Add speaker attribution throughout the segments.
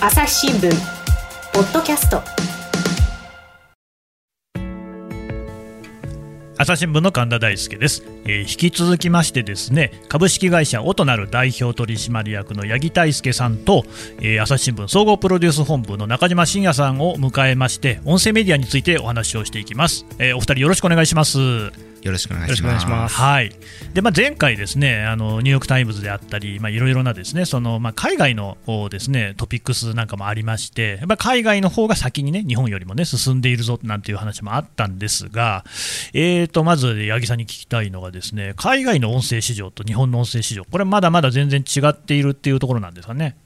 Speaker 1: 朝日新聞ポッドキャスト
Speaker 2: 朝日新聞の神田大輔です、えー、引き続きましてですね株式会社オトナル代表取締役の八木大輔さんと、えー、朝日新聞総合プロデュース本部の中島信也さんを迎えまして音声メディアについてお話をしていきます、えー、お二人よろしくお願いします。
Speaker 3: よろしくお願いします。
Speaker 2: はい。でまあ、前回、ですねあのニューヨーク・タイムズであったり、まあ、いろいろなですねその、まあ、海外のですねトピックスなんかもありまして、やっぱ海外の方が先にね日本よりもね進んでいるぞなんていう話もあったんですが、えーと、まず八木さんに聞きたいのが、ですね海外の音声市場と日本の音声市場、これまだまだ全然違っているっていうところなんですかね？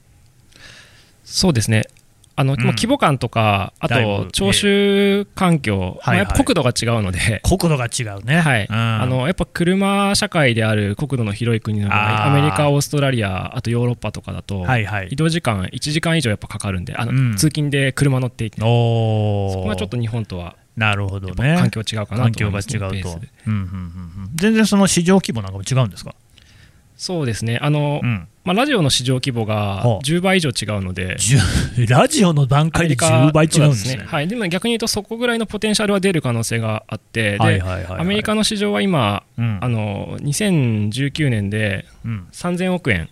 Speaker 4: そうですね。あの、うん、規模感とか、あと聴取環境、まあ、やっぱ国土が違うので、
Speaker 2: 国土が違うね、
Speaker 4: はい、うん、あのやっぱ車社会である国土の広い国のアメリカ、オーストラリア、あとヨーロッパとかだと、はいはい、移動時間1時間以上やっぱかかるんで、あの、うん、通勤で車乗っていて、そこがちょっと日本とは。
Speaker 2: なるほどね。
Speaker 4: 環境違うかなと思います、
Speaker 2: ね、環境が違うと、うんうんうん、全然その市場規模なんかも違うんですか？
Speaker 4: そうですね。あの、うん。まあ、ラジオの市場規模が10倍以上違うので、
Speaker 2: ラジオの段階で10倍違うんですね。
Speaker 4: はい、でも逆に言うと、そこぐらいのポテンシャルは出る可能性があって、でアメリカの市場は今、うん、あの2019年で3000億円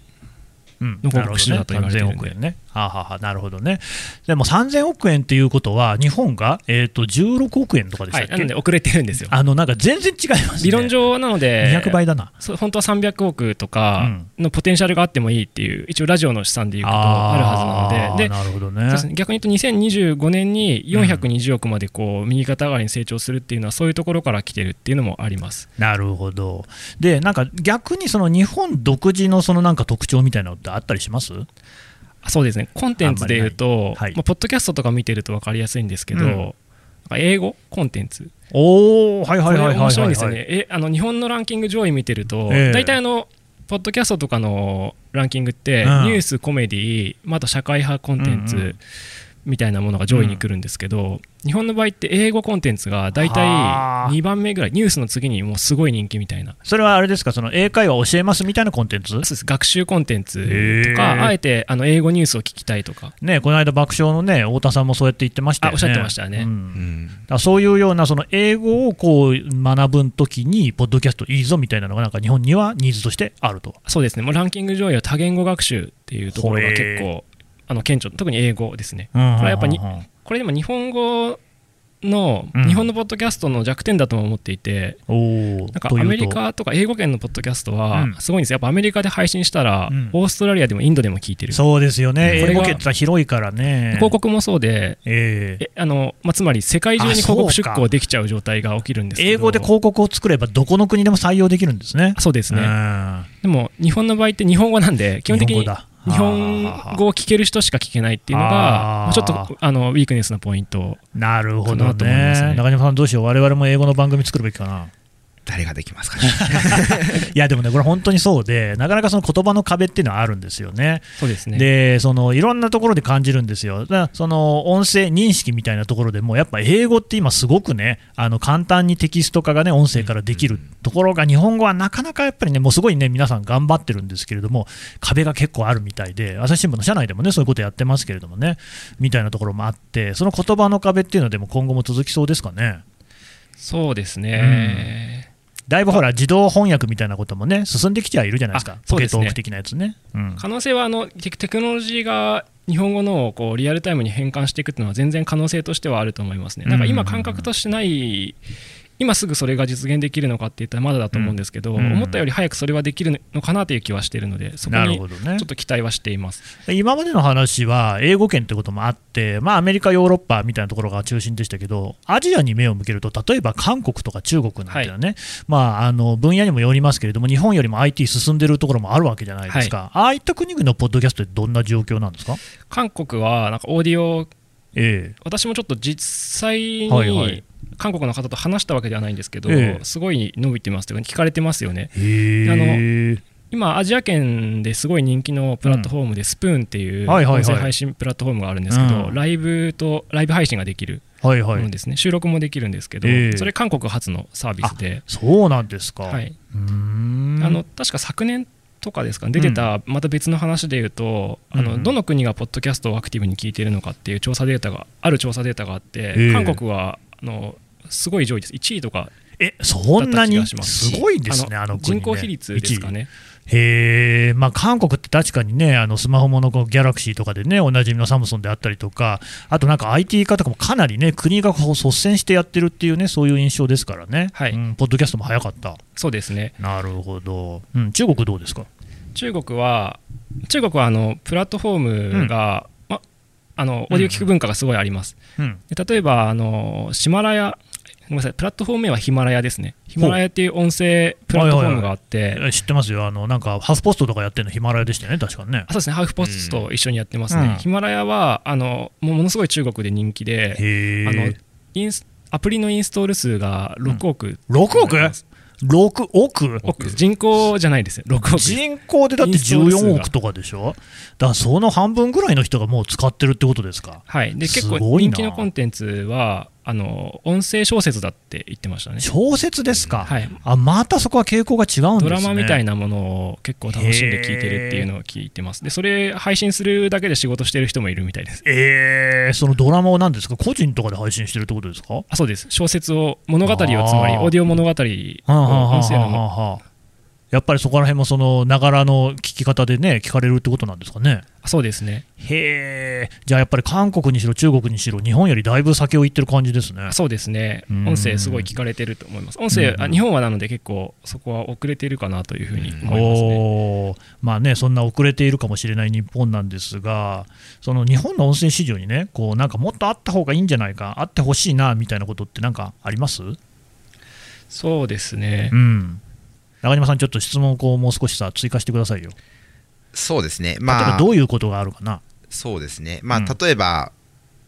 Speaker 4: の広告市場だと言われてるんで、
Speaker 2: うん、ね、はあ、はあ、なるほどね。でも3000億円っていうことは、日本が、えーと、16億円とかでしたっけ、はい、な
Speaker 4: ので遅れてるんですよ。
Speaker 2: あのなんか全然違います、ね、
Speaker 4: 理論上なので、
Speaker 2: 200倍だな。
Speaker 4: 本当は300億とかのポテンシャルがあってもいいっていう、一応、ラジオの試算でいうことあるはずなので、で
Speaker 2: なるほどね、
Speaker 4: 逆に言うと、2025年に420億までこう右肩上がりに成長するっていうのは、そういうところから来てるっていうのもあります
Speaker 2: なるほど。で、なんか逆にその日本独自のそのなんか特徴みたいなのってあったりします？
Speaker 4: そうですね。コンテンツでいうと、はい、まあ、ポッドキャストとか見てると分かりやすいんですけど、うん、英語コンテンツ。
Speaker 2: おおはいはいはいはい、
Speaker 4: 面白いんですよね。えあの日本のランキング上位見てると、えー、大体あのポッドキャストとかのランキングって、うん、ニュースコメディまあ、あと社会派コンテンツ、うんうんみたいなものが上位に来るんですけど、うん、日本の場合って英語コンテンツが大体2番目ぐらいニュースの次にもうすごい人気みたいな。
Speaker 2: それはあれですか？その英会話教えますみたいなコンテンツ？そう
Speaker 4: です。学習コンテンツとかあえてあの英語ニュースを聞きたいとか。
Speaker 2: ねこの間爆笑のね太田さんもそうやって言ってましたよね。
Speaker 4: おっしゃってましたね、
Speaker 2: うん。うん、そういうようなその英語をこう学ぶときにポッドキャストいいぞみたいなのがなんか日本にはニーズとしてあると。
Speaker 4: そうですね。もうランキング上位は多言語学習っていうところが結構あの顕著特に英語ですね、これはやっぱりこれでも日本語の日本のポッドキャストの弱点だとも思っていて、うん、なんかアメリカとか英語圏のポッドキャストはすごいんですよ、やっぱアメリカで配信したら、オーストラリアでもインドでも聞いてる。
Speaker 2: そうですよね、英語圏広いからね。
Speaker 4: 広告もそうで、えー、あのまあ、つまり世界中に広告出稿できちゃう状態が起きるんです
Speaker 2: 英語で広告を作ればどこの国でも採用できるんですね。
Speaker 4: そうですね。でも日本の場合って日本語なんで基本的に日本語を聞ける人しか聞けないっていうのが、ちょっとあのウィークネスなポイント
Speaker 2: なるほどね。中島さん、どうしよう、我々も英語の番組作るべきかな。
Speaker 3: 誰ができますかね
Speaker 2: いやでもねこれ本当にそうでなかなかその言葉の壁っていうのはあるんですよね。
Speaker 4: そうですね
Speaker 2: でそのいろんなところで感じるんですよ。だからその音声認識みたいなところでもやっぱ英語って今すごくねあの簡単にテキスト化がね音声からできるところが日本語はなかなかやっぱりねもうすごいね皆さん頑張ってるんですけれども壁が結構あるみたいで朝日新聞の社内でもねそういうことやってますけれどもねみたいなところもあってその言葉の壁っていうのでも今後も続きそうですかね。
Speaker 4: そうですね、
Speaker 2: うんだいぶほら自動翻訳みたいなこともね進んできてはいるじゃないですか、ポケトーク的なやつね。
Speaker 4: うん、可能性はあのテクノロジーが日本語のこうリアルタイムに変換していくっていうのは全然可能性としてはあると思いますね。なんか今感覚としてない今すぐそれが実現できるのかって言ったらまだだと思うんですけど、うん、思ったより早くそれはできるのかなという気はしているので、そこにちょっと期待はしています、
Speaker 2: ね、今までの話は英語圏ということもあって、まあ、アメリカ、ヨーロッパみたいなところが中心でしたけど、アジアに目を向けると、例えば韓国とか中国なんていうのはね、はい、まあ、あの分野にもよりますけれども、日本よりも IT 進んでるところもあるわけじゃないですか、はい、ああいった国々のポッドキャストってどんな状況なんですか？
Speaker 4: 韓国はなんかオーディオええ、私もちょっと実際に韓国の方と話したわけではないんですけど、えすごい伸びてますというか聞かれてますよね。あの今、アジア圏ですごい人気のプラットフォームで、スプーンっていう音声配信プラットフォームがあるんですけど、ライブとライブ配信ができるものですね、収録もできるんですけど、それ、韓国初のサービスで、
Speaker 2: そうなんですか、
Speaker 4: はい、あの確か昨年とかですか、出てた、また別の話でいうと、うん、あのどの国がポッドキャストをアクティブに聞いているのかっていう調査データが、ある調査データがあって、韓国はあのすごい上位です、1位とか
Speaker 2: えそんなに？す。ごいですね、あの、
Speaker 4: ね、人口比率ですかね。
Speaker 2: へえ、まあ、韓国って確かにね、あのスマホものギャラクシーとかでね、おなじみのサムソンであったりとか、あとなんか IT 化とかもかなりね、国が率先してやってるっていうね、そういう印象ですからね、
Speaker 4: はい、う
Speaker 2: ん、ポッドキャストも早かった。
Speaker 4: そうですね。
Speaker 2: なるほど、うん、中国どうですか？
Speaker 4: 中国は、中国はあのプラットフォームが、うん、ま、あのオーディオ聞く文化がすごいあります。うん、例えばあのシマラヤごめんなさい、プラットフォーム名はヒマラヤですね。ヒマラヤっていう音声プラットフォームがあって、はいはいはい、
Speaker 2: 知ってますよ、あのなんかハーフポストとかやってるのヒマラヤでしたよね、確かね。
Speaker 4: そうですね、ハーフポストと一緒にやってますね。うん、ヒマラヤはあのものすごい中国で人気で、あのインスアプリのインストール数が6億、
Speaker 2: うん、6億？6億？
Speaker 4: 億。人口じゃないです。よ、6億。
Speaker 2: 人口でだって14億とかでしょ、だからその半分ぐらいの人がもう使ってるってことですか？
Speaker 4: はい、で結構人気のコンテンツは、あの音声小説だって言ってましたね。
Speaker 2: 小説ですか、
Speaker 4: はい、
Speaker 2: あまたそこは傾向が違うんですね。
Speaker 4: ドラマみたいなものを結構楽しんで聞いてるっていうのを聞いてます。でそれ配信するだけで仕事してる人もいるみたいです。
Speaker 2: えー、そのドラマを何ですか？個人とかで配信してるってことですか？
Speaker 4: あそうです。小説を物語をつまりオーディオ物語を音声の
Speaker 2: やっぱりそこら辺もそのながらの聞き方でね聞かれるってことなんですかね。
Speaker 4: そうですね。
Speaker 2: へえ。じゃあやっぱり韓国にしろ中国にしろ日本よりだいぶ先を行ってる感じですね。
Speaker 4: そうですね。音声すごい聞かれてると思います。音声あ日本はなので結構そこは遅れているかなというふうに思いますね。
Speaker 2: まあねそんな遅れているかもしれない日本なんですがその日本の音声市場にねこうなんかもっとあった方がいいんじゃないかあってほしいなみたいなことってなんかあります？
Speaker 4: そうですね。
Speaker 2: うん中島さん、ちょっと質問をこうもう少しさ追加してくださいよ。
Speaker 3: そうですね、ま
Speaker 2: あ、どういうことがあるかな。
Speaker 3: そうですね、まあ、例えば、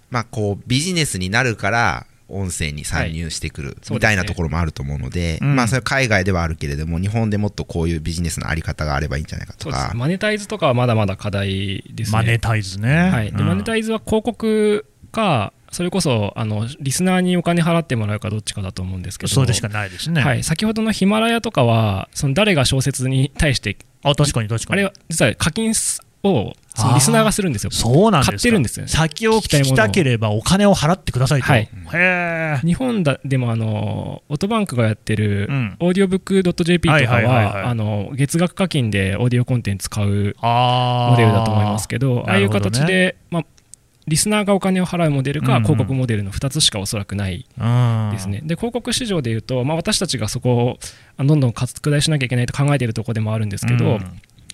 Speaker 3: まあ、こうビジネスになるから音声に参入してくるみたいなところもあると思うので、はい、まあ、それは海外ではあるけれども、日本でもっとこういうビジネスのあり方があればいいんじゃないかとか。
Speaker 4: マネタイズとかはまだまだ課題ですね。
Speaker 2: マネタイズね。
Speaker 4: はい、で、うん、マネタイズは広告か、それこそあのリスナーにお金払ってもらうかどっちかだと思うんですけど
Speaker 2: そうでしかないですね、
Speaker 4: はい、先ほどのヒマラヤとかはその誰が小説に対して
Speaker 2: あ確かに確か
Speaker 4: に。あれは実は課金をそのリスナーがするんですよ。
Speaker 2: そうなんです買
Speaker 4: ってるんですよ、
Speaker 2: 先を聞きたければお金を払ってくださいと。はい、
Speaker 4: へ日本だでもあのオートバンクがやってる、オーディオブックドット JP とかはあの月額課金でオーディオコンテンツ買うモデルだと思いますけど、ああいう形で、まあリスナーがお金を払うモデルか、広告モデルの2つしかおそらくないですね。で広告市場でいうと、まあ、私たちがそこをどんどん拡大しなきゃいけないと考えているところでもあるんですけど、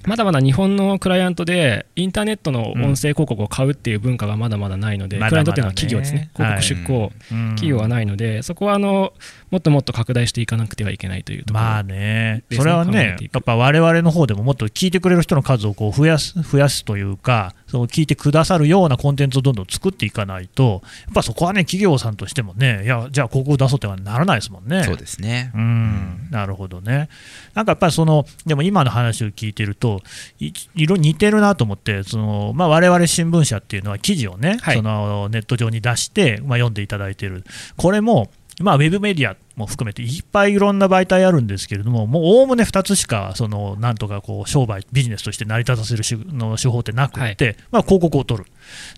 Speaker 4: まだまだ日本のクライアントでインターネットの音声広告を買うっていう文化がまだまだないので、うん、クライアントっていうのは企業ですね、広告出向、企業はないので、そこはあのもっともっと拡大していかなくてはいけないというところ、
Speaker 2: まあね、それはね、やっぱ我々の方でももっと聞いてくれる人の数をこう増やす増やすというか、そう聞いてくださるようなコンテンツをどんどん作っていかないと、やっぱそこはね、企業さんとしてもね、いや、じゃあ、広告出そうってはならないですもんね。
Speaker 3: そうですね。
Speaker 2: うん、なるほどね。なんかやっぱりその、でも今の話を聞いてると、い色似てるなと思って、そのまあ、我々新聞社っていうのは記事をね、はい、そのネット上に出して、まあ、読んでいただいている。これもまあ、ウェブメディアも含めていっぱいいろんな媒体あるんですけれども、もうおおむね2つしかそのなんとかこう商売、ビジネスとして成り立たせる手の手法ってなくて、はい、まあ、広告を取る。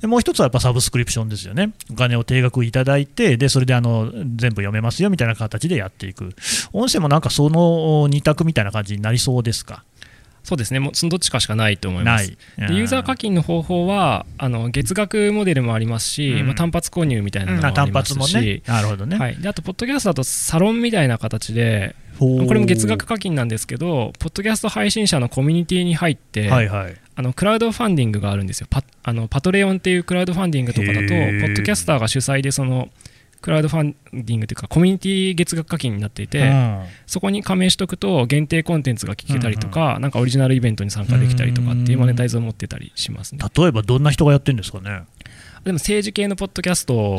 Speaker 2: で、もう一つはやっぱサブスクリプションですよね、お金を定額いただいて、でそれであの全部読めますよみたいな形でやっていく、音声もなんかその2択みたいな感じになりそうですか？
Speaker 4: そうですね、もうそのどっちかしかないと思います。でユーザー課金の方法はあの月額モデルもありますし、うん、まあ、単発購入みたいなのもありますし、
Speaker 2: ね、なるほどね、
Speaker 4: はい、であと、ポッドキャストだとサロンみたいな形で、これも月額課金なんですけど、ポッドキャスト配信者のコミュニティに入って、はいはい、あのクラウドファンディングがあるんですよ。パあの、パトレオンっていうクラウドファンディングとかだと、ポッドキャスターが主催でそのクラウドファンディングというかコミュニティ月額課金になっていて、うん、そこに加盟しとくと限定コンテンツが聞けたりとか、うん。うん、なんかオリジナルイベントに参加できたりとかっていうマネタイズを持ってたりしますね。
Speaker 2: 例えばどんな人がやってるんですかね
Speaker 4: でも政治系のポッドキャスト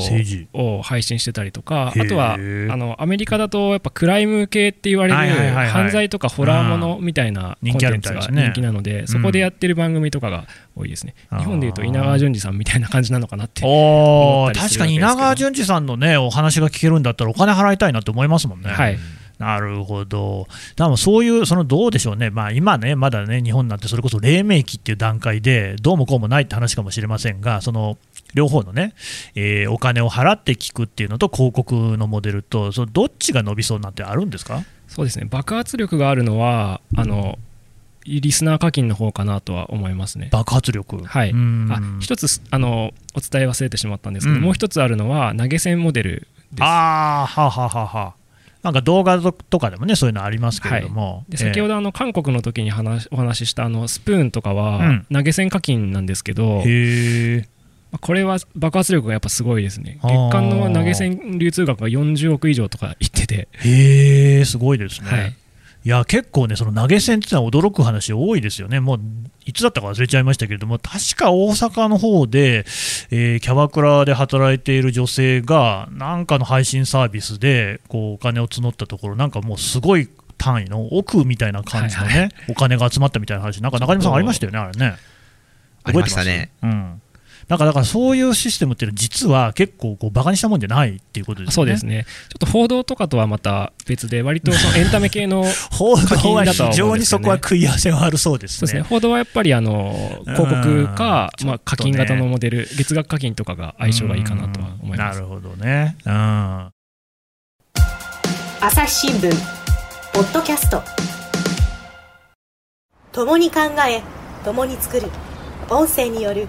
Speaker 4: を配信してたりとか、あとはあのアメリカだとやっぱクライム系って言われる犯罪とかホラーものみたいなコンテンツが人気なので、そこでやってる番組とかが多いですね。日本でいうと稲川淳二さんみたいな感じなのかなって
Speaker 2: 確かに稲川淳二さんのねお話が聞けるんだったらお金払いたいなって思いますもんね。
Speaker 4: はい。
Speaker 2: なるほど、多分そういう、そのどうでしょうね、まあ、今ね、まだね、日本なんてそれこそ黎明期っていう段階で、どうもこうもないって話かもしれませんが、その両方のね、えー、お金を払って聞くっていうのと、広告のモデルと、そのどっちが伸びそうなんてあるんですか？
Speaker 4: そうですね、爆発力があるのは、あのリスナー課金の方かなとは思いますね。
Speaker 2: 爆発力？
Speaker 4: はい、あ一つあのお伝え忘れてしまったんですけど、うん、もう一つあるのは投げ銭モデルです。
Speaker 2: ああ、はははは。なんか動画とかでもね、そういうのありますけれども、はい、
Speaker 4: で先ほどあの韓国の時に話お話ししたあのスプーンとかは投げ銭課金なんですけど、うん、へこれは爆発力がやっぱすごいですね、月間の投げ銭流通額が40億以上とかいってて、
Speaker 2: へえ、すごいですね。はい。いや結構ね、その投げ銭っていうのは驚く話多いですよね、もういつだったか忘れちゃいましたけれども、確か大阪の方で、えー、キャバクラで働いている女性が、なんかの配信サービスでこうお金を募ったところ、なんかもうすごい単位の億みたいな感じのね、はいはい、お金が集まったみたいな話、なんか中島さん、ありましたよね、あれね。
Speaker 3: 覚えてます？ね。
Speaker 2: うんなんかだからそういうシステムっていうのは実は結構こうバカにしたもんじゃないっていうことですね。
Speaker 4: そうですね。ちょっと報道とかとはまた別で割とその エンタメ系の
Speaker 2: 報道は非常にそこは食い合わせがあるそうですね。そうですね。
Speaker 4: 報道はやっぱりあの広告か、まあ課金型のモデル、月額課金とかが相性がいいかなとは思います。
Speaker 2: なるほどね。うん。
Speaker 1: 朝日新聞ポッドキャスト共に考え共に作る音声による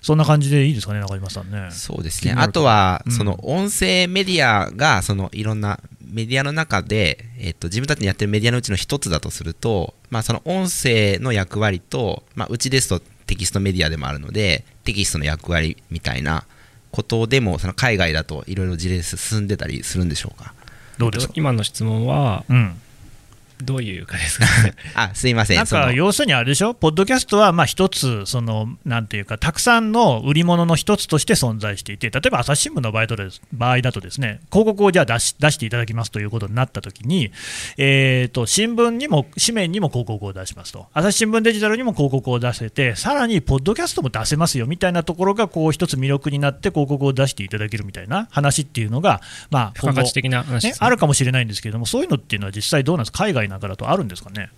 Speaker 2: そんな感じでいいですかね、中島さんね。
Speaker 3: そうですね。あとは、その音声メディアが、そのいろんなメディアの中で、えっと、自分たちにやってるメディアのうちの一つだとすると、まあ、その音声の役割と、まあ、うちですとテキストメディアでもあるので、テキストの役割みたいなことでも、その海外だといろいろ事例進んでたりするんでしょうか？
Speaker 2: どうですか？
Speaker 4: 今の質問は、うんどういうかですか、ね、
Speaker 3: あすいません。
Speaker 2: なんか要するにあれでしょ、ポッドキャストはまあ一つ、そのなんていうか、たくさんの売り物の一つとして存在していて、例えば朝日新聞の場合とです場合だと、ですね広告をじゃあ出し出していただきますということになったときに、えーと、新聞にも、紙面にも広告を出しますと、朝日新聞デジタルにも広告を出せて、さらにポッドキャストも出せますよみたいなところが、こう一つ魅力になって、広告を出していただけるみたいな話っていうのが、まあ、
Speaker 4: 付加的な話、
Speaker 2: ね、あるかもしれないんですけれども、そういうのっていうのは実際どうなんですか、海外なんかだとあるんですかかね？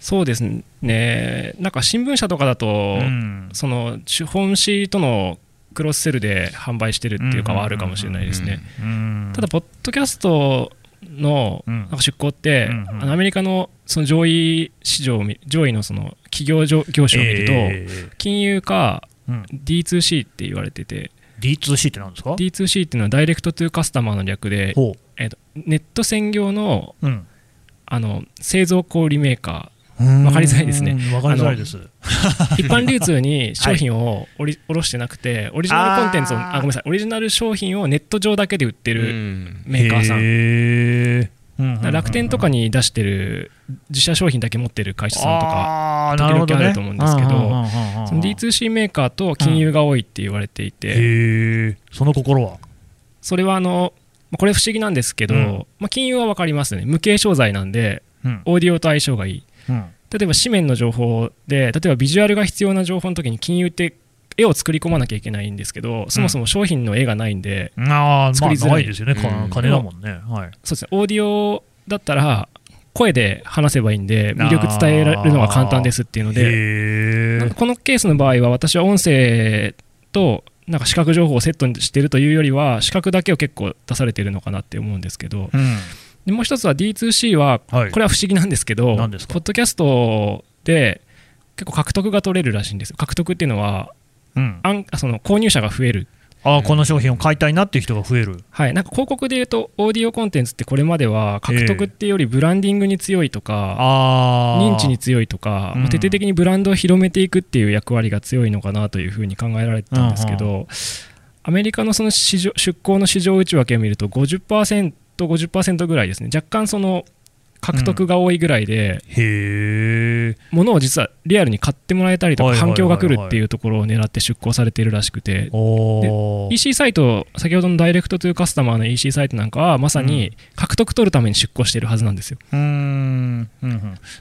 Speaker 4: そうですね、なんか新聞社とかだと、うん、その本紙とのクロスセルで販売してるっていうかはあるかもしれないですね。ただ、ポッドキャストのなんか出向って、うんアメリカのその上位市場、上位のその企業業種を見ると、えー、金融か D2C って言われてて、
Speaker 2: D2C って何ですか
Speaker 4: ?D2C っていうのはダイレクトトゥカスタマーの略で、えーと、ネット専業の、うんあの製造小売メーカー。分かりづらいですね。
Speaker 2: 分かりづらいです。
Speaker 4: 一般流通に商品をおり、はい、してなくて、オリジナルコンテンツを、あごめんなさい、オリジナル商品をネット上だけで売ってるメーカーさん。楽天とかに出してる自社商品だけ持ってる会社さんとか時々あると思うんですけど、その D2C メーカーと金融が多いって言われていて、
Speaker 2: その心は？
Speaker 4: それはあのこれ不思議なんですけど、うん、まあ、金融は分かりますね。無形商材なんで、うん、オーディオと相性がいい、うん、例えば紙面の情報で例えばビジュアルが必要な情報の時に金融って絵を作り込まなきゃいけないんですけど、そもそも商品の絵がないんで、
Speaker 2: 作りづらい、ですよね、金だもんね、はい、
Speaker 4: そうですね。オーディオだったら声で話せばいいんで魅力伝えるのが簡単ですっていうので。このケースの場合は私は音声となんか視覚情報をセットにしているというよりは視覚だけを結構出されているのかなって思うんですけど、うん、でもう一つは D2C は、これは不思議なんですけど、ポッドキャストで結構獲得が取れるらしいんですよ。獲得っていうのは、うん、その購入者が増える
Speaker 2: ああこの商品を買いたいなっていう人が増える、
Speaker 4: はい、なんか広告でいうとオーディオコンテンツってこれまでは獲得っていうよりブランディングに強いとか、えー、認知に強いとか、うん、徹底的にブランドを広めていくっていう役割が強いのかなというふうに考えられてたんですけど、うんうん、アメリカのその市場出向の市場内訳を見ると50%、50%ぐらいですね。若干その獲得が多いぐらいで、へものを実はリアルに買ってもらえたりとか、反響が来るっていうところを狙って出向されているらしくて、EC サイト、先ほどのダイレクトトゥーカスタマーの EC サイトなんかは、まさに獲得取るために出向しているはずなんですよ。うん、
Speaker 2: うん、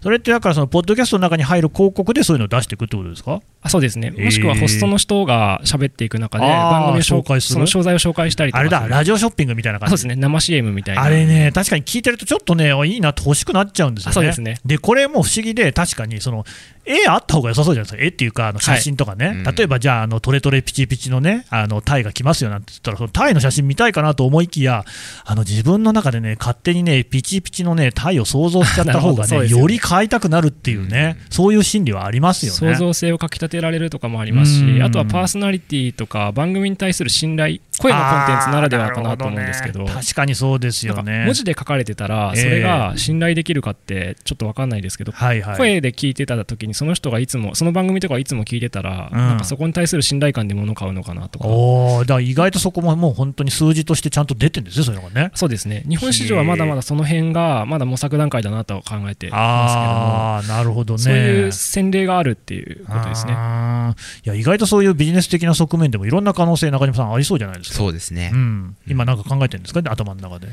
Speaker 2: それってだからそのポッドキャストの中に入る広告でそういうのを出していくってことですか？
Speaker 4: あそうですね、もしくはホストの人が喋っていく中で、番組を紹介するその商材を紹介したりとか、
Speaker 2: あれだ、ラジオショッピングみたいな感じ。
Speaker 4: そうですね、生 CM みたいな。
Speaker 2: あれね、確かに聞いてると、ちょっとね、いいなって欲しくなっちゃうんですよね。そうですね。でこれも不思議で、確かにその絵あった方が良さそうじゃないですか、絵っていうか、あの写真とかね、はい、例えばじゃあ、あのトレトレピチピチのね、あのタイが来ますよなんて言ったら、そのタイの写真見たいかなと思いきや、あの自分の中でね、勝手にね、ピチピチのね、タイを想像しちゃった方がね、よより買いたくなるっていうね、うん、そういう心理はありますよね。
Speaker 4: 創造性をかきたてられるとかもありますし、あとはパーソナリティとか、番組に対する信頼、声のコンテンツならではかなと思うんですけど、
Speaker 2: どね、確かにそうですよね。
Speaker 4: 文字で書かれてたら、それが信頼できるかって、ちょっと分かんないですけど、はいはい、声で聞いてた時に、その人がいつもその番組とかいつも聞いてたら、うん、なんかそこに対する信頼感で物を買うのかなとか。
Speaker 2: おだから意外とそこももう本当に数字としてちゃんと出てるんですよそういうのがね。
Speaker 4: そうですね。日本市場はまだまだその辺がまだ模索段階だなと考えていますけども。あなるほどね。そういう先例があるっていうことですね。
Speaker 2: いや意外とそういうビジネス的な側面でもいろんな可能性中島さんありそうじゃないですか
Speaker 3: そうですね、
Speaker 2: うん、今なんか考えてるんですか、ね、頭の中で。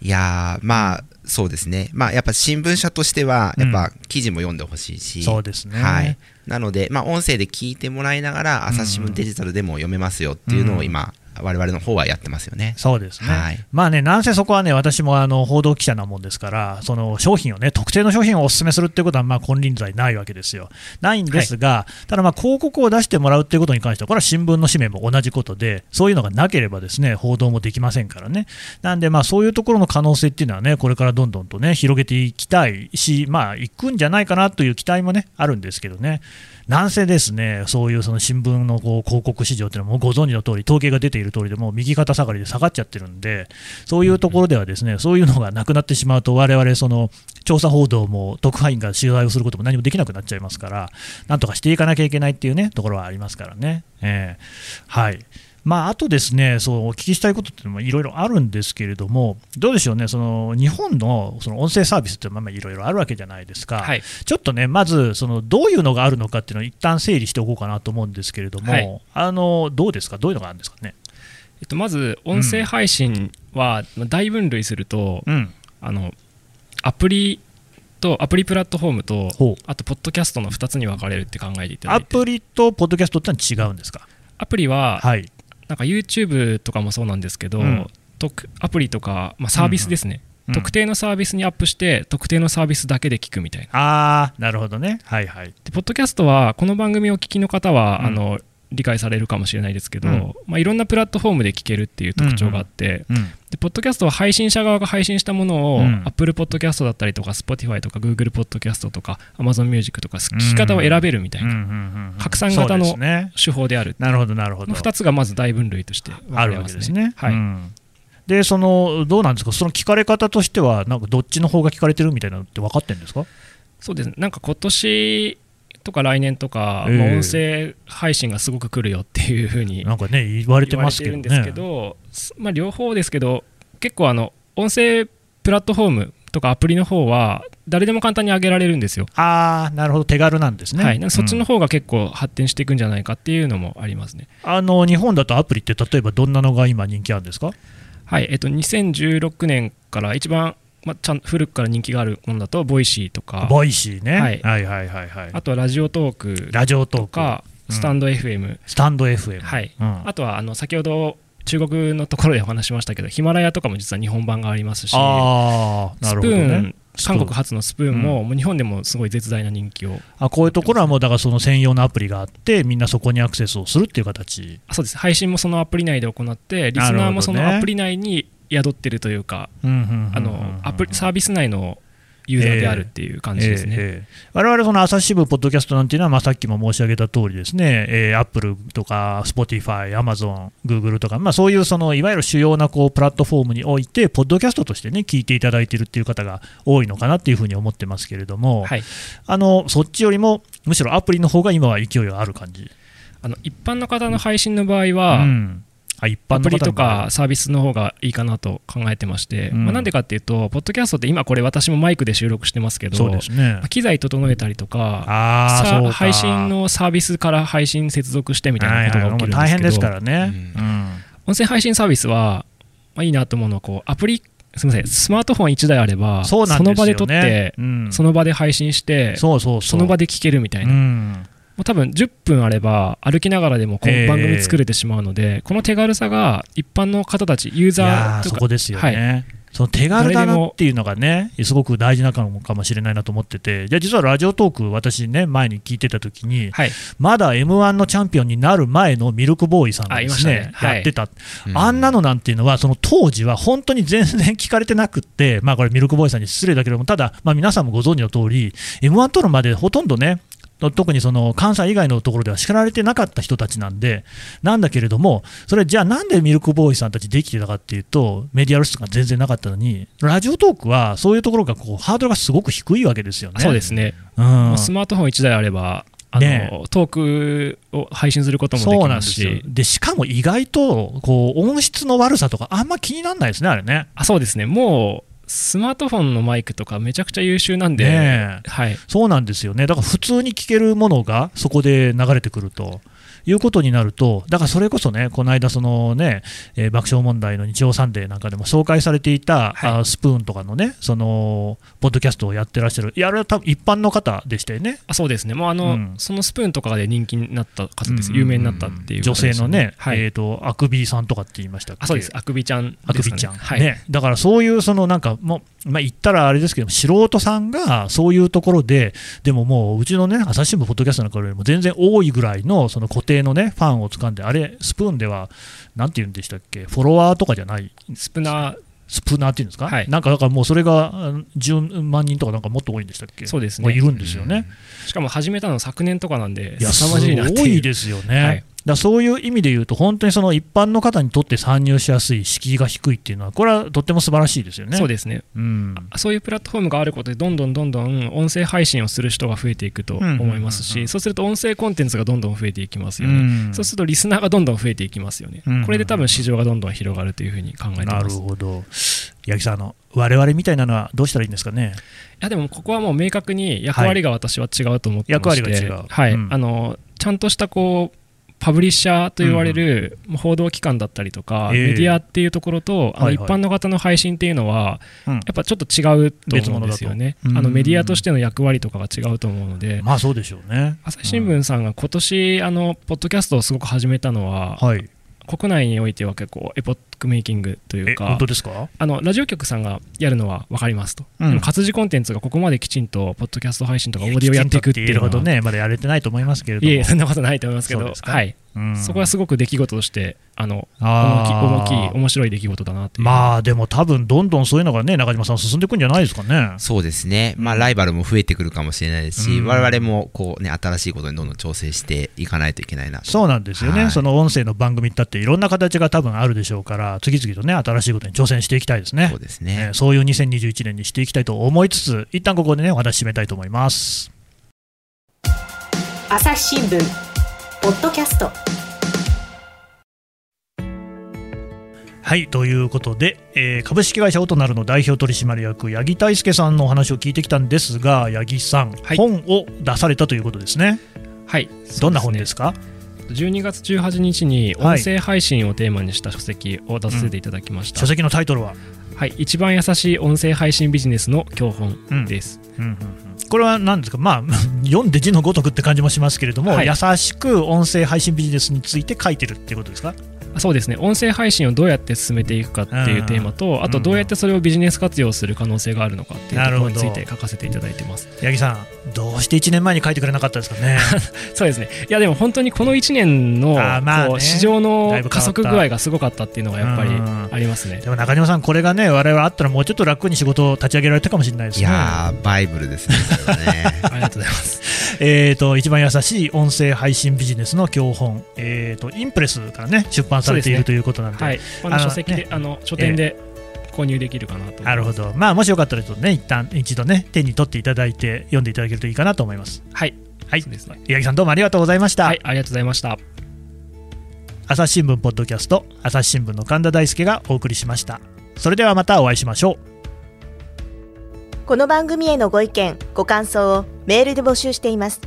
Speaker 3: いやまあそうですね、まあ、やっぱ新聞社としては、やっぱ記事も読んでほしいし、うん、
Speaker 2: そうですね、
Speaker 3: はい、なので、まあ、音声で聞いてもらいながら、朝日新聞デジタルでも読めますよっていうのを今、我々の方はやってますよね。
Speaker 2: そうですね。はい、まあね、なんせそこはね、私もあの報道記者なもんですから、その商品をね、特定の商品をお勧めするっていうことは、まあ金輪際ないわけですよ。ないんですが、はい、ただまあ広告を出してもらうっていうことに関しては、これは新聞の使命も同じことで、そういうのがなければですね、報道もできませんからね。なんでまあそういうところの可能性っていうのはね、これからどんどんとね、広げていきたいし、まあ行くんじゃないかなという期待もね、あるんですけどね。なんせですね、そういうその新聞のこう広告市場っていうのはもうご存知の通り、統計が出ている通りでも右肩下がりで下がっちゃってるんで、そういうところではですね、そういうのがなくなってしまうと、我々その調査報道も特派員が取材をすることも何もできなくなっちゃいますから、なんとかしていかなきゃいけないっていうね、ところはありますからね。えー、はい。まあ、あとですね、そうお聞きしたいことっていうのもいろいろあるんですけれども、どうでしょうね、その日本のその音声サービスっていろいろあるわけじゃないですか、はい、ちょっとね、まずそのどういうのがあるのかっていうのを一旦整理しておこうかなと思うんですけれども、はい、あのどうですか、どういうのがあるんですかね？
Speaker 4: えっと、まず、音声配信は大分類すると、うん、あのアプリとアプリプラットフォームと、あと、ポッドキャストの2つに分かれるって考えていただいて。
Speaker 2: アプリとポッドキャストってのは違うんですか？
Speaker 4: アプリは、はい、なんか YouTube とかもそうなんですけど、うん、アプリとか、まあ、サービスですね、うん、特定のサービスにアップして特定のサービスだけで聞くみたいな。
Speaker 2: あなるほどね。はいはい。
Speaker 4: でポッドキャストはこの番組を聞きの方は、うん、あの理解されるかもしれないですけど、うん、まあ、いろんなプラットフォームで聞けるっていう特徴があって、うんうん、でポッドキャストは配信者側が配信したものを、うん、Apple Podcast だったりとか Spotify とか Google Podcast とか Amazon Music とか聞き方を選べるみたいな、拡散型の手法である、
Speaker 2: なるほどなるほど。
Speaker 4: 2つがまず大分類として
Speaker 2: あるわけですね。はい。でそのどうなんですか、その聞かれ方としては、なんかどっちの方が聞かれてるみたいなのって分かってるんですか？
Speaker 4: そうです。なんか今年とか来年とか、えー、まあ、音声配信がすごく来るよっていうふうに
Speaker 2: なんかね言われてますけど、
Speaker 4: ね、ですけど、まあ、両方ですけど結構あの音声プラットフォームとかアプリの方は誰でも簡単に上げられるんですよ。
Speaker 2: ああ、なるほど、手軽なんですね。
Speaker 4: はい、そっちの方が結構発展していくんじゃないかっていうのもありますね。
Speaker 2: あの日本だとアプリって、例えばどんなのが今、人気あるんですか？
Speaker 4: はい、えっと、2016年から一番まあ、ちゃん古くから人気があるものだとボイシーとか。
Speaker 2: ボイシーね、はい、はいはいはいはい。
Speaker 4: あとはラジオトーク
Speaker 2: ラジオトーク。
Speaker 4: かスタンド FM、
Speaker 2: スタンド FM
Speaker 4: はい、うん、あとはあの先ほど中国のところでお話しましたけどヒマラヤとかも実は日本版がありますしあなるほど、ね、韓国発のスプーンも,、もう日本でもすごい絶大な人気を。
Speaker 2: あこういうところはもうだからその専用のアプリがあってみんなそこにアクセスをするっていう形。
Speaker 4: そうです。配信もそのアプリ内で行ってリスナーもそのアプリ内に宿ってるというか、あのアプリサービス内のユーザーであるっていう感じですね。え
Speaker 2: ーえー、我々その朝日新聞ポッドキャストなんていうのは、まあ、さっきも申し上げた通りですね、えー、Apple とか Spotify、Amazon、Google とか、まあ、そういうそのいわゆる主要なこうプラットフォームにおいて、ポッドキャストとしてね、聞いていただいているっていう方が多いのかなっていうふうに思ってますけれども、はい、あのそっちよりも、むしろアプリの方が今は勢いがある感じ。
Speaker 4: あの一般の方の配信の場合は、うんアプリとかサービスの方がいいかなと考えてまして、うん、まあ、なんでかっていうと、ポッドキャストって今、これ、私もマイクで収録してますけど、ね、機材整えたりとかか、配信のサービスから配信接続してみたいなことが起きるんですけど、
Speaker 2: 大変ですからね、
Speaker 4: うん、音声配信サービスは、まあ、いいなと思うのはこう、アプリすみませんスマートフォン1台あればそ、ね,、の場で撮って、うん、その場で配信してその場で聞けるみたいな、うん、もう多分10分あれば歩きながらでもこう番組作れてしまうので、この手軽さが一般の方たちユーザーとか
Speaker 2: そこですよね、はい。その手軽だなっていうのがね、すごく大事なのかもしれないなと思ってて、じゃあ実はラジオトーク、私ね、前に聞いてた時に、はい、まだ m 1のチャンピオンになる前のミルクボーイさんがですね、ね。はい、やってた、あんなのなんていうのは、その当時は本当に全然聞かれてなくって、まあこれ、ミルクボーイさんに失礼だけども、ただ、まあ、皆さんもご存知の通り、m 1取るまでほとんどね、特にその関西以外のところでは叱られてなかった人たちなんで、なんだけれども、それじゃあなんでミルクボーイさんたちできてたかっていうと、メディア露出が全然なかったのに、ラジオトークはそういうところがこうハードルがすごく低いわけですよね。
Speaker 4: そうですね、うん、スマートフォン1台あればあの、ね、トークを配信することもできますし。
Speaker 2: でしかも意外とこう音質の悪さとかあんま気にならないですねあれね。
Speaker 4: あそうですね。もうスマートフォンのマイクとかめちゃくちゃ優秀なんで、
Speaker 2: ねはい、そうなんですよね、だから普通に聞けるものがそこで流れてくると。いうことになると、だからそれこそね、この間、そのね、えー、爆笑問題の日曜サンデーなんかでも紹介されていた、はい、あスプーンとかのね、そのポッドキャストをやってらっしゃる、いや、あれは多分一般の方でしたよね。
Speaker 4: あそうですね、もうあの、うん、そのスプーンとかで人気になった方です、有名になったっていう、ね、
Speaker 2: 女性のね、はい、えーと、あくびさんとかって言いました
Speaker 4: あそうです、あくびちゃん、ね、
Speaker 2: あくびちゃん、はい、ね、だからそういう、そのなんか、もう、まあ、言ったらあれですけど、素人さんがそういうところで、でももう、うちのね、朝日新聞、ポッドキャストなんかよりも全然多いぐらいのその固定のね、ファンを掴んで、あれ、スプーンでは、なんて言うんでしたっけ、フォロワーとかじゃない、
Speaker 4: スプナー、
Speaker 2: スプナーっていうんですか、はい、なんかだからもうそれが10万人とか、なんかもっと多いんでしたっけ、
Speaker 4: そうですね、
Speaker 2: いるんですよね、
Speaker 4: しかも始めたの昨年とかなんで、
Speaker 2: いや、すごいですよね。はいだそういう意味で言うと、本当にその一般の方にとって参入しやすい、敷居が低いっていうのは、これはとっても素晴らしいですよね。
Speaker 4: そうですね、うん、そういうプラットフォームがあることで、どんどんどんどん音声配信をする人が増えていくと思いますし、そうすると音声コンテンツがどんどん増えていきますよね、うん、そうするとリスナーがどんどん増えていきますよね、うん、これで多分市場がどんどん広がるというふうに考えてます。な
Speaker 2: るほど、八木さん、あの我々みたいなのはどうしたらいいんですかね？
Speaker 4: いやでもここはもう明確に役割が私は違うと思ってまして、はい、役割が違う、はい。あのちゃんとしたこうパブリッシャーと言われる報道機関だったりとか、メディアっていうところと、あの一般の方の配信っていうのは、やっぱちょっと違うと思うんですよね、あのメディアとしての役割とかが違うと思うので、
Speaker 2: まあそうでしょうね。
Speaker 4: 朝日新聞さんが今年あのポッドキャストをすごく始めたのは、はい、国内においては結構エポックメイキングというか
Speaker 2: 本当ですか？
Speaker 4: あのラジオ局さんがやるのは分かりますと、うん、活字コンテンツがここまできちんとポッドキャスト配信とかオーディオやっていくっていうのは。
Speaker 2: ねまだやれてないと思いますけれども。
Speaker 4: いえそんなことないと思いますけど。はい、そこはすごく出来事としてあの大きい面白い出来事だなって
Speaker 2: まあでも多分どんどんそういうのがね中島さん進んでいくんじゃないですかね。
Speaker 3: そうですね。まあライバルも増えてくるかもしれないですし、うん、我々もこうね新しいことにどんどん調整していかないといけないな
Speaker 2: そうなんですよね、はい、その音声の番組だっていろんな形が多分あるでしょうから次々とね新しいことに挑戦していきたいですね。
Speaker 3: そうですね、
Speaker 2: えー、そういう2021年にしていきたいと思いつつ一旦ここでねお話締めたいと思います。
Speaker 1: 朝日新聞ポッドキャスト。
Speaker 2: はいということで、えー、株式会社オトナルの代表取締役八木大輔さんのお話を聞いてきたんですが八木さん、はい、本を出されたということですね。
Speaker 4: はい。
Speaker 2: どんな本ですか
Speaker 4: ？12月18日に音声配信をテーマにした書籍を出させていただきました、
Speaker 2: うん、書籍のタイトルは？
Speaker 4: はい一番優しい音声配信ビジネスの教本です、うんうんうん。
Speaker 2: これは何ですか、まあ、読んで字のごとくって感じもしますけれども、はい、優しく音声配信ビジネスについて書いてるっていうことですか？
Speaker 4: そうですね。音声配信をどうやって進めていくかっていうテーマと、あとどうやってそれをビジネス活用する可能性があるのかっていうところについて書かせていただいてます。
Speaker 2: 八木さんどうして1年前に書いてくれなかったですかね？
Speaker 4: そうですね。いやでも本当にこの1年のこう市場の加速具合がすごかったっていうのがやっぱりありますね。
Speaker 2: でも中島さんこれがね我々あったらもうちょっと楽に仕事を立ち上げられたかもしれないですね。い
Speaker 3: やバイブルですね
Speaker 4: ありがとうございます。
Speaker 2: えと一番優しい音声配信ビジネスの教本、えーと、インプレスからね出版されている、ということなんで、はい、
Speaker 4: この書籍で、あの書店で、購入できるかなと。
Speaker 2: なるほど、まあ、もしよかったらとね一旦一度ね手に取っていただいて読んでいただけるといいかなと思います。
Speaker 4: はい。
Speaker 2: はい、ね、八木さんどうもありがとうございました。
Speaker 4: はいありがとうございました。
Speaker 2: 朝日新聞ポッドキャスト朝日新聞の神田大輔がお送りしました。それではまたお会いしましょう。
Speaker 5: この番組へのご意見ご感想をメールで募集しています。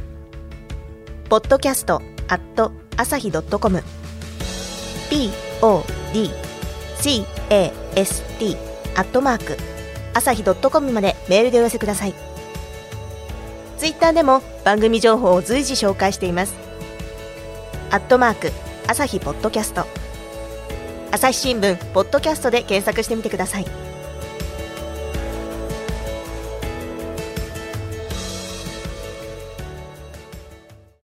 Speaker 5: ポッドキャストアット朝日ドットコム podcast アットマーク朝日ドットコムまでメールでお寄せください。ツイッターでも番組情報を随時紹介しています。アットマーク朝日ポッドキャスト。朝日新聞ポッドキャストで検索してみてください。